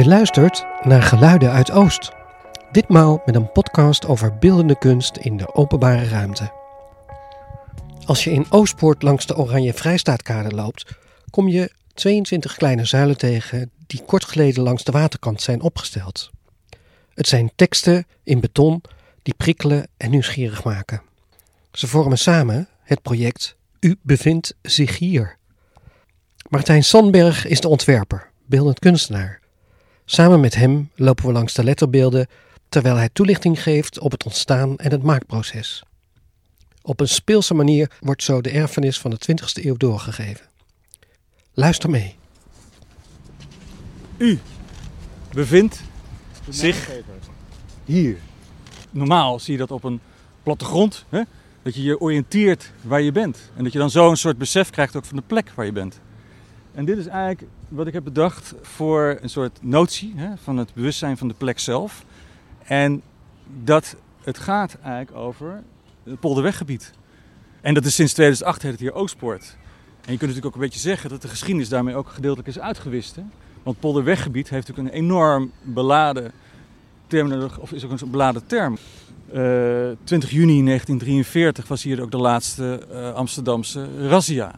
Je luistert naar Geluiden uit Oost. Ditmaal met een podcast over beeldende kunst in de openbare ruimte. Als je in Oostpoort langs de Oranje Vrijstaatkade loopt, kom je 22 kleine zuilen tegen die kort geleden langs de waterkant zijn opgesteld. Het zijn teksten in beton die prikkelen en nieuwsgierig maken. Ze vormen samen het project U bevindt zich hier. Martijn Sandberg is de ontwerper, beeldend kunstenaar. Samen met hem lopen we langs de letterbeelden terwijl hij toelichting geeft op het ontstaan en het maakproces. Op een speelse manier wordt zo de erfenis van de 20e eeuw doorgegeven. Luister mee. U bevindt zich hier. Normaal zie je dat op een plattegrond, hè? dat je je oriënteert waar je bent. En dat je dan zo een soort besef krijgt ook van de plek waar je bent. En dit is eigenlijk wat ik heb bedacht voor een soort notie hè, van het bewustzijn van de plek zelf. En dat het gaat eigenlijk over het Polderweggebied. En dat is sinds 2008 heet het hier Oostpoort. En je kunt natuurlijk ook een beetje zeggen dat de geschiedenis daarmee ook gedeeltelijk is uitgewist. Want Polderweggebied heeft natuurlijk een enorm beladen terminologie, of is ook een beladen term. Uh, 20 juni 1943 was hier ook de laatste uh, Amsterdamse razzia.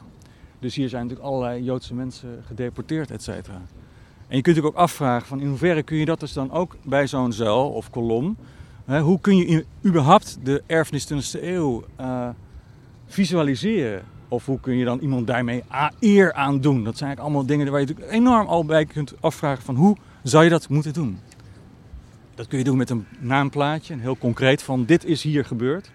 Dus hier zijn natuurlijk allerlei Joodse mensen gedeporteerd, et cetera. En je kunt je ook afvragen van in hoeverre kun je dat dus dan ook bij zo'n zuil of kolom... Hè, hoe kun je überhaupt de erfenis 20e eeuw uh, visualiseren? Of hoe kun je dan iemand daarmee eer aan doen? Dat zijn eigenlijk allemaal dingen waar je natuurlijk enorm al bij kunt afvragen van hoe zou je dat moeten doen? Dat kun je doen met een naamplaatje, een heel concreet van dit is hier gebeurd.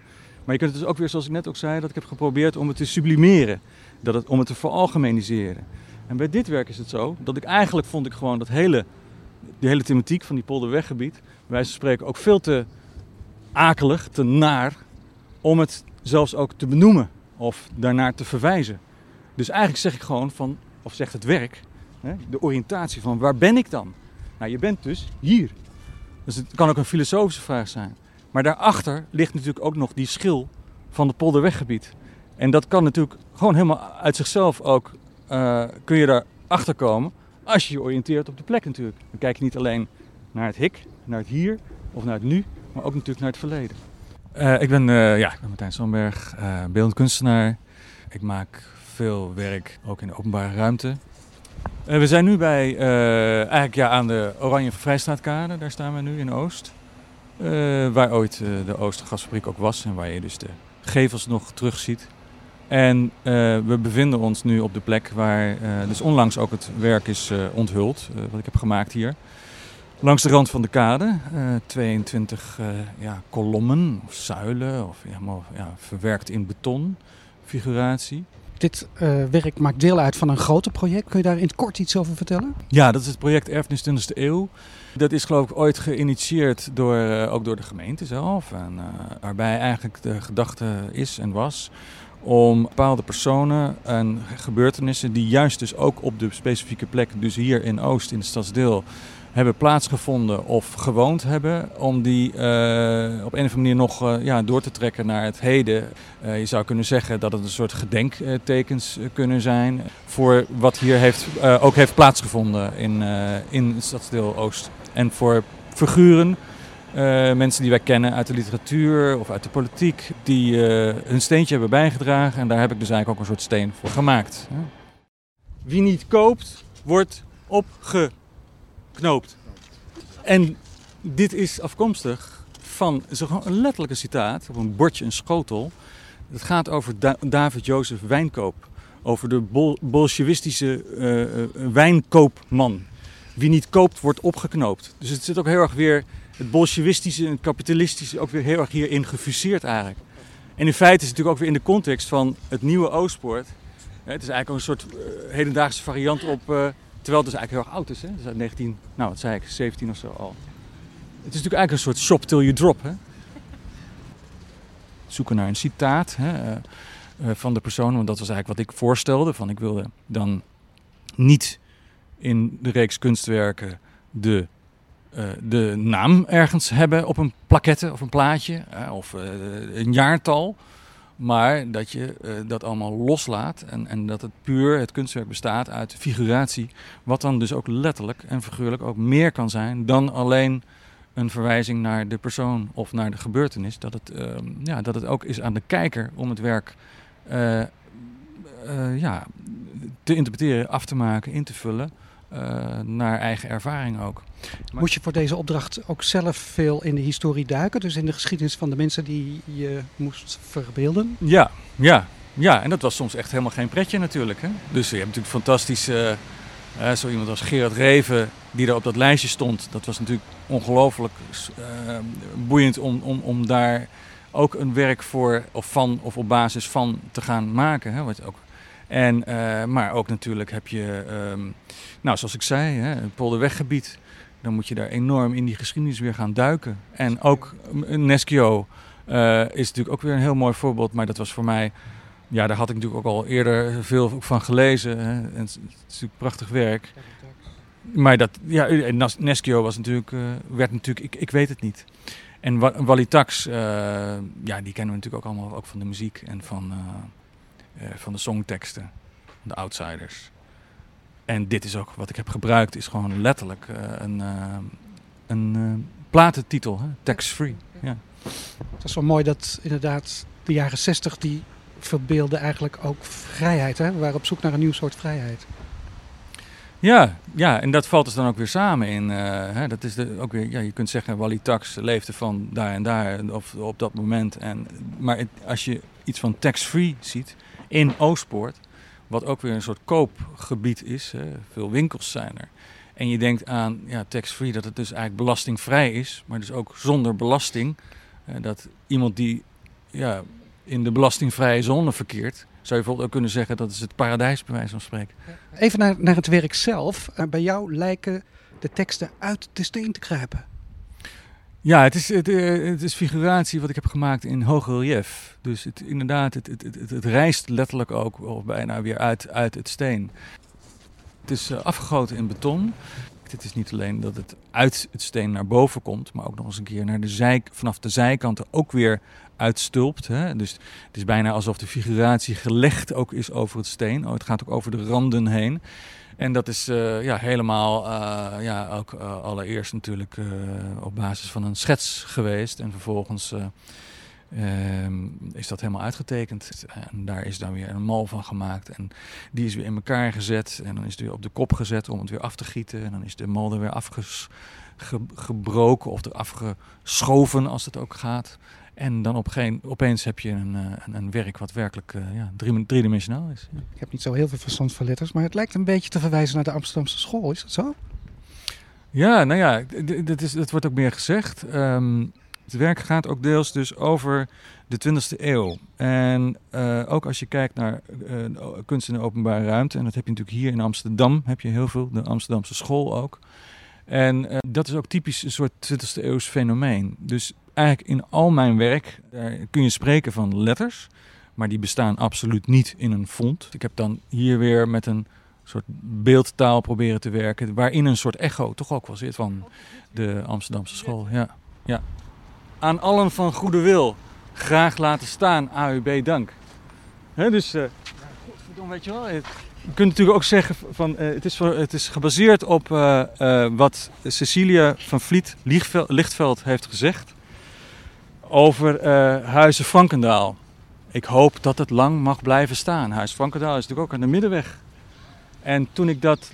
Maar je kunt het dus ook weer, zoals ik net ook zei, dat ik heb geprobeerd om het te sublimeren. Dat het, om het te veralgemeniseren. En bij dit werk is het zo dat ik eigenlijk vond ik gewoon dat hele, die hele thematiek van die polderweggebied, wij spreken ook veel te akelig, te naar, om het zelfs ook te benoemen of daarnaar te verwijzen. Dus eigenlijk zeg ik gewoon van, of zegt het werk, hè, de oriëntatie van waar ben ik dan? Nou, je bent dus hier. Dus het kan ook een filosofische vraag zijn. Maar daarachter ligt natuurlijk ook nog die schil van het polderweggebied. En dat kan natuurlijk gewoon helemaal uit zichzelf ook, uh, kun je daarachter komen als je je oriënteert op de plek natuurlijk. Dan kijk je niet alleen naar het hik, naar het hier of naar het nu, maar ook natuurlijk naar het verleden. Uh, ik, ben, uh, ja, Martijn Sandberg, beeldend kunstenaar. Ik maak veel werk ook in de openbare ruimte. we zijn nu bij, eigenlijk ja, aan de Oranje Vrijstaatkade, daar staan we nu in Oost. Waar ooit de Oostergasfabriek ook was en waar je dus de gevels nog terugziet. En uh, we bevinden ons nu op de plek waar uh, dus onlangs ook het werk is uh, onthuld, wat ik heb gemaakt hier. Langs de rand van de kade, 22 ja, kolommen of zuilen, of ja, ja, verwerkt in beton, figuratie. Dit werk maakt deel uit van een groter project. Kun je daar in het kort iets over vertellen? Ja, dat is het project Erfenis 20e eeuw. Dat is geloof ik ooit geïnitieerd door, ook door de gemeente zelf. En, waarbij eigenlijk de gedachte is en was om bepaalde personen en gebeurtenissen die juist dus ook op de specifieke plek, dus hier in Oost in het stadsdeel, hebben plaatsgevonden of gewoond hebben, om die uh, op een of andere manier nog uh, ja, door te trekken naar het heden. Uh, je zou kunnen zeggen dat het een soort gedenktekens kunnen zijn voor wat hier heeft, ook heeft plaatsgevonden in, in het stadsdeel Oost. En voor figuren mensen die wij kennen uit de literatuur of uit de politiek, die hun steentje hebben bijgedragen. En daar heb ik dus eigenlijk ook een soort steen voor gemaakt. Wie niet koopt, wordt opgeknoopt. En dit is afkomstig van een letterlijke citaat op een bordje, een schotel. Het gaat over da David Jozef Wijnkoop. Over de bol bolsjewistische uh, wijnkoopman. Wie niet koopt, wordt opgeknoopt. Dus het zit ook heel erg weer het bolsjewistische en het kapitalistische ook weer heel erg hierin gefuseerd eigenlijk. En in feite is het natuurlijk ook weer in de context van het nieuwe Oostpoort. Het is eigenlijk een soort uh, hedendaagse variant op, terwijl het dus eigenlijk heel erg oud is. Hè? Is uit 19, nou wat zei ik, 17 of zo al. Het is natuurlijk eigenlijk een soort shop till you drop. Hè? Zoeken naar een citaat hè, uh, van de persoon, want dat was eigenlijk wat ik voorstelde. Van ik wilde dan niet in de reeks kunstwerken de uh, de naam ergens hebben op een plaquette of een plaatje of een jaartal. Maar dat je eh, dat allemaal loslaat en, en dat het puur, het kunstwerk bestaat uit figuratie. Wat dan dus ook letterlijk en figuurlijk ook meer kan zijn dan alleen een verwijzing naar de persoon of naar de gebeurtenis. Dat het, ehm, ja, dat het ook is aan de kijker om het werk eh, eh, ja, te interpreteren, af te maken, in te vullen. Eh, naar eigen ervaring ook. Moest je voor deze opdracht ook zelf veel in de historie duiken? Dus in de geschiedenis van de mensen die je moest verbeelden? Ja, ja, ja. En dat was soms echt helemaal geen pretje natuurlijk. Hè? Dus je hebt natuurlijk fantastisch... eh, eh, zo iemand als Gerard Reven, die daar op dat lijstje stond. Dat was natuurlijk ongelooflijk eh, boeiend om, om, om daar ook een werk voor of van of op basis van te gaan maken. Hè? Wat ook, en, eh, maar ook natuurlijk heb je, ehm, nou zoals ik zei, hè, het Polderweggebied. Dan moet je daar enorm in die geschiedenis weer gaan duiken. En ook mm, Neskio eh, is natuurlijk ook weer een heel mooi voorbeeld. Maar dat was voor mij, ja, daar had ik natuurlijk ook al eerder veel van gelezen. Hè. En het is natuurlijk prachtig werk. Maar dat, ja, Neskio was natuurlijk, eh, werd natuurlijk, ik, ik weet het niet. En Wa- Wally Tax, eh, ja, die kennen we natuurlijk ook allemaal ook van de muziek en van, eh, eh, van de songteksten, de outsiders. En dit is ook wat ik heb gebruikt, is gewoon letterlijk eh, een, eh, een eh, platentitel, hè? tax-free. Ja. Het is wel mooi dat inderdaad de jaren 60 die verbeelden eigenlijk ook vrijheid. Hè? We waren op zoek naar een nieuw soort vrijheid. Ja, ja, en dat valt dus dan ook weer samen in. eh, hè, dat is de, ook weer, ja, je kunt zeggen, Wally Tax leefde van daar en daar of op dat moment. En, maar het- als je iets van tax-free ziet in Oostpoort, wat ook weer een soort koopgebied is, hè, veel winkels zijn er. En je denkt aan ja, tax-free, dat het dus eigenlijk belastingvrij is, maar dus ook zonder belasting. dat iemand die ja, in de belastingvrije zone verkeert, zou je bijvoorbeeld ook kunnen zeggen dat is het paradijs bij wijze van spreken. Even naar, naar het werk zelf. Eh, Bij jou lijken de teksten uit de steen te kruipen. Ja, het is, het, eh, het is figuratie wat ik heb gemaakt in hoog relief. Dus het, inderdaad, het, het, het, het rijst letterlijk ook of bijna weer uit, uit het steen. Het is eh, afgegoten in beton. Het is niet alleen dat het uit het steen naar boven komt, maar ook nog eens een keer naar de zij, vanaf de zijkanten ook weer uitstulpt. Hè? Dus het is bijna alsof de figuratie gelegd ook is over het steen. Oh, het gaat ook over de randen heen. En dat is eh, ja, helemaal, eh, ja, ook eh, allereerst natuurlijk op basis van een schets geweest. En vervolgens eh, ehm, is dat helemaal uitgetekend. En daar is dan weer een mal van gemaakt. En die is weer in elkaar gezet. En dan is het weer op de kop gezet om het weer af te gieten. En dan is de mal er weer afgebroken of er afgeschoven als het ook gaat. En dan op geen, opeens heb je een, eh, een, een werk wat werkelijk eh, ja, drie, driedimensionaal is. Ja. Ik heb niet zo heel veel verstand van letters, maar het lijkt een beetje te verwijzen naar de Amsterdamse school. Is dat zo? Ja, nou ja, dat, is, dat wordt ook meer gezegd. Ehm, het werk gaat ook deels dus over de 20e eeuw. En eh, ook als je kijkt naar kunst in de openbare ruimte, en dat heb je natuurlijk hier in Amsterdam, heb je heel veel, de Amsterdamse school ook. En dat is ook typisch een soort 20e eeuws fenomeen. Dus eigenlijk in al mijn werk daar kun je spreken van letters, maar die bestaan absoluut niet in een font. Ik heb dan hier weer met een soort beeldtaal proberen te werken, waarin een soort echo toch ook wel zit van de Amsterdamse school. Ja. Ja. Aan allen van goede wil graag laten staan, AUB dank. Dus, eh godverdomme, weet je wel, het- je kunt natuurlijk ook zeggen van, eh, het, is, voor- het is gebaseerd op eh, eh, wat Cecilia van Vliet Lichtveld heeft gezegd over eh, Huizen Frankendaal. Ik hoop dat het lang mag blijven staan. Huis Frankendaal is natuurlijk ook aan de Middenweg. En toen ik dat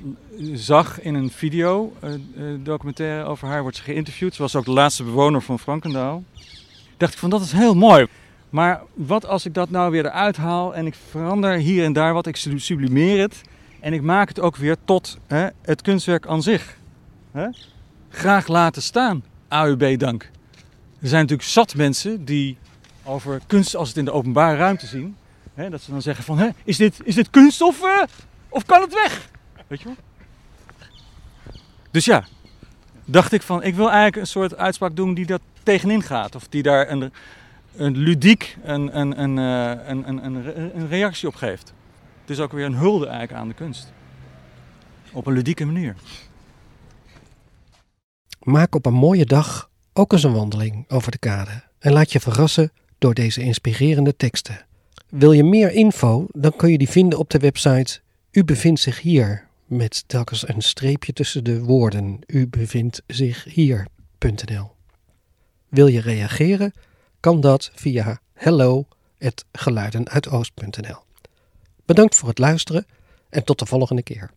zag in een video, eh, eh, documentaire over haar, wordt ze geïnterviewd. Ze was ook de laatste bewoner van Frankendaal. Dacht ik van dat is heel mooi. Maar wat als ik dat nou weer eruit haal en ik verander hier en daar wat, ik sub- sublimeer het. En ik maak het ook weer tot hè, het kunstwerk aan zich. Hè? Graag laten staan, AUB dank. Er zijn natuurlijk zat mensen die over kunst als het in de openbare ruimte zien. Hè, dat ze dan zeggen van, hè, is, dit, is dit kunst of, eh, of kan het weg? Weet je wel? Dus ja, dacht ik van, ik wil eigenlijk een soort uitspraak doen die dat tegenin gaat. Of die daar een, een ludiek een, een, een, eh, een, een, een, een reactie op geeft. Het is ook weer een hulde eigenlijk aan de kunst. Op een ludieke manier. Maak op een mooie dag ook eens een wandeling over de kade en laat je verrassen door deze inspirerende teksten. Wil je meer info, dan kun je die vinden op de website U bevindt zich hier, met telkens een streepje tussen de woorden U bevindt zich hier.nl. Wil je reageren, kan dat via hello@geluidenuitoost.nl. Bedankt voor het luisteren en tot de volgende keer.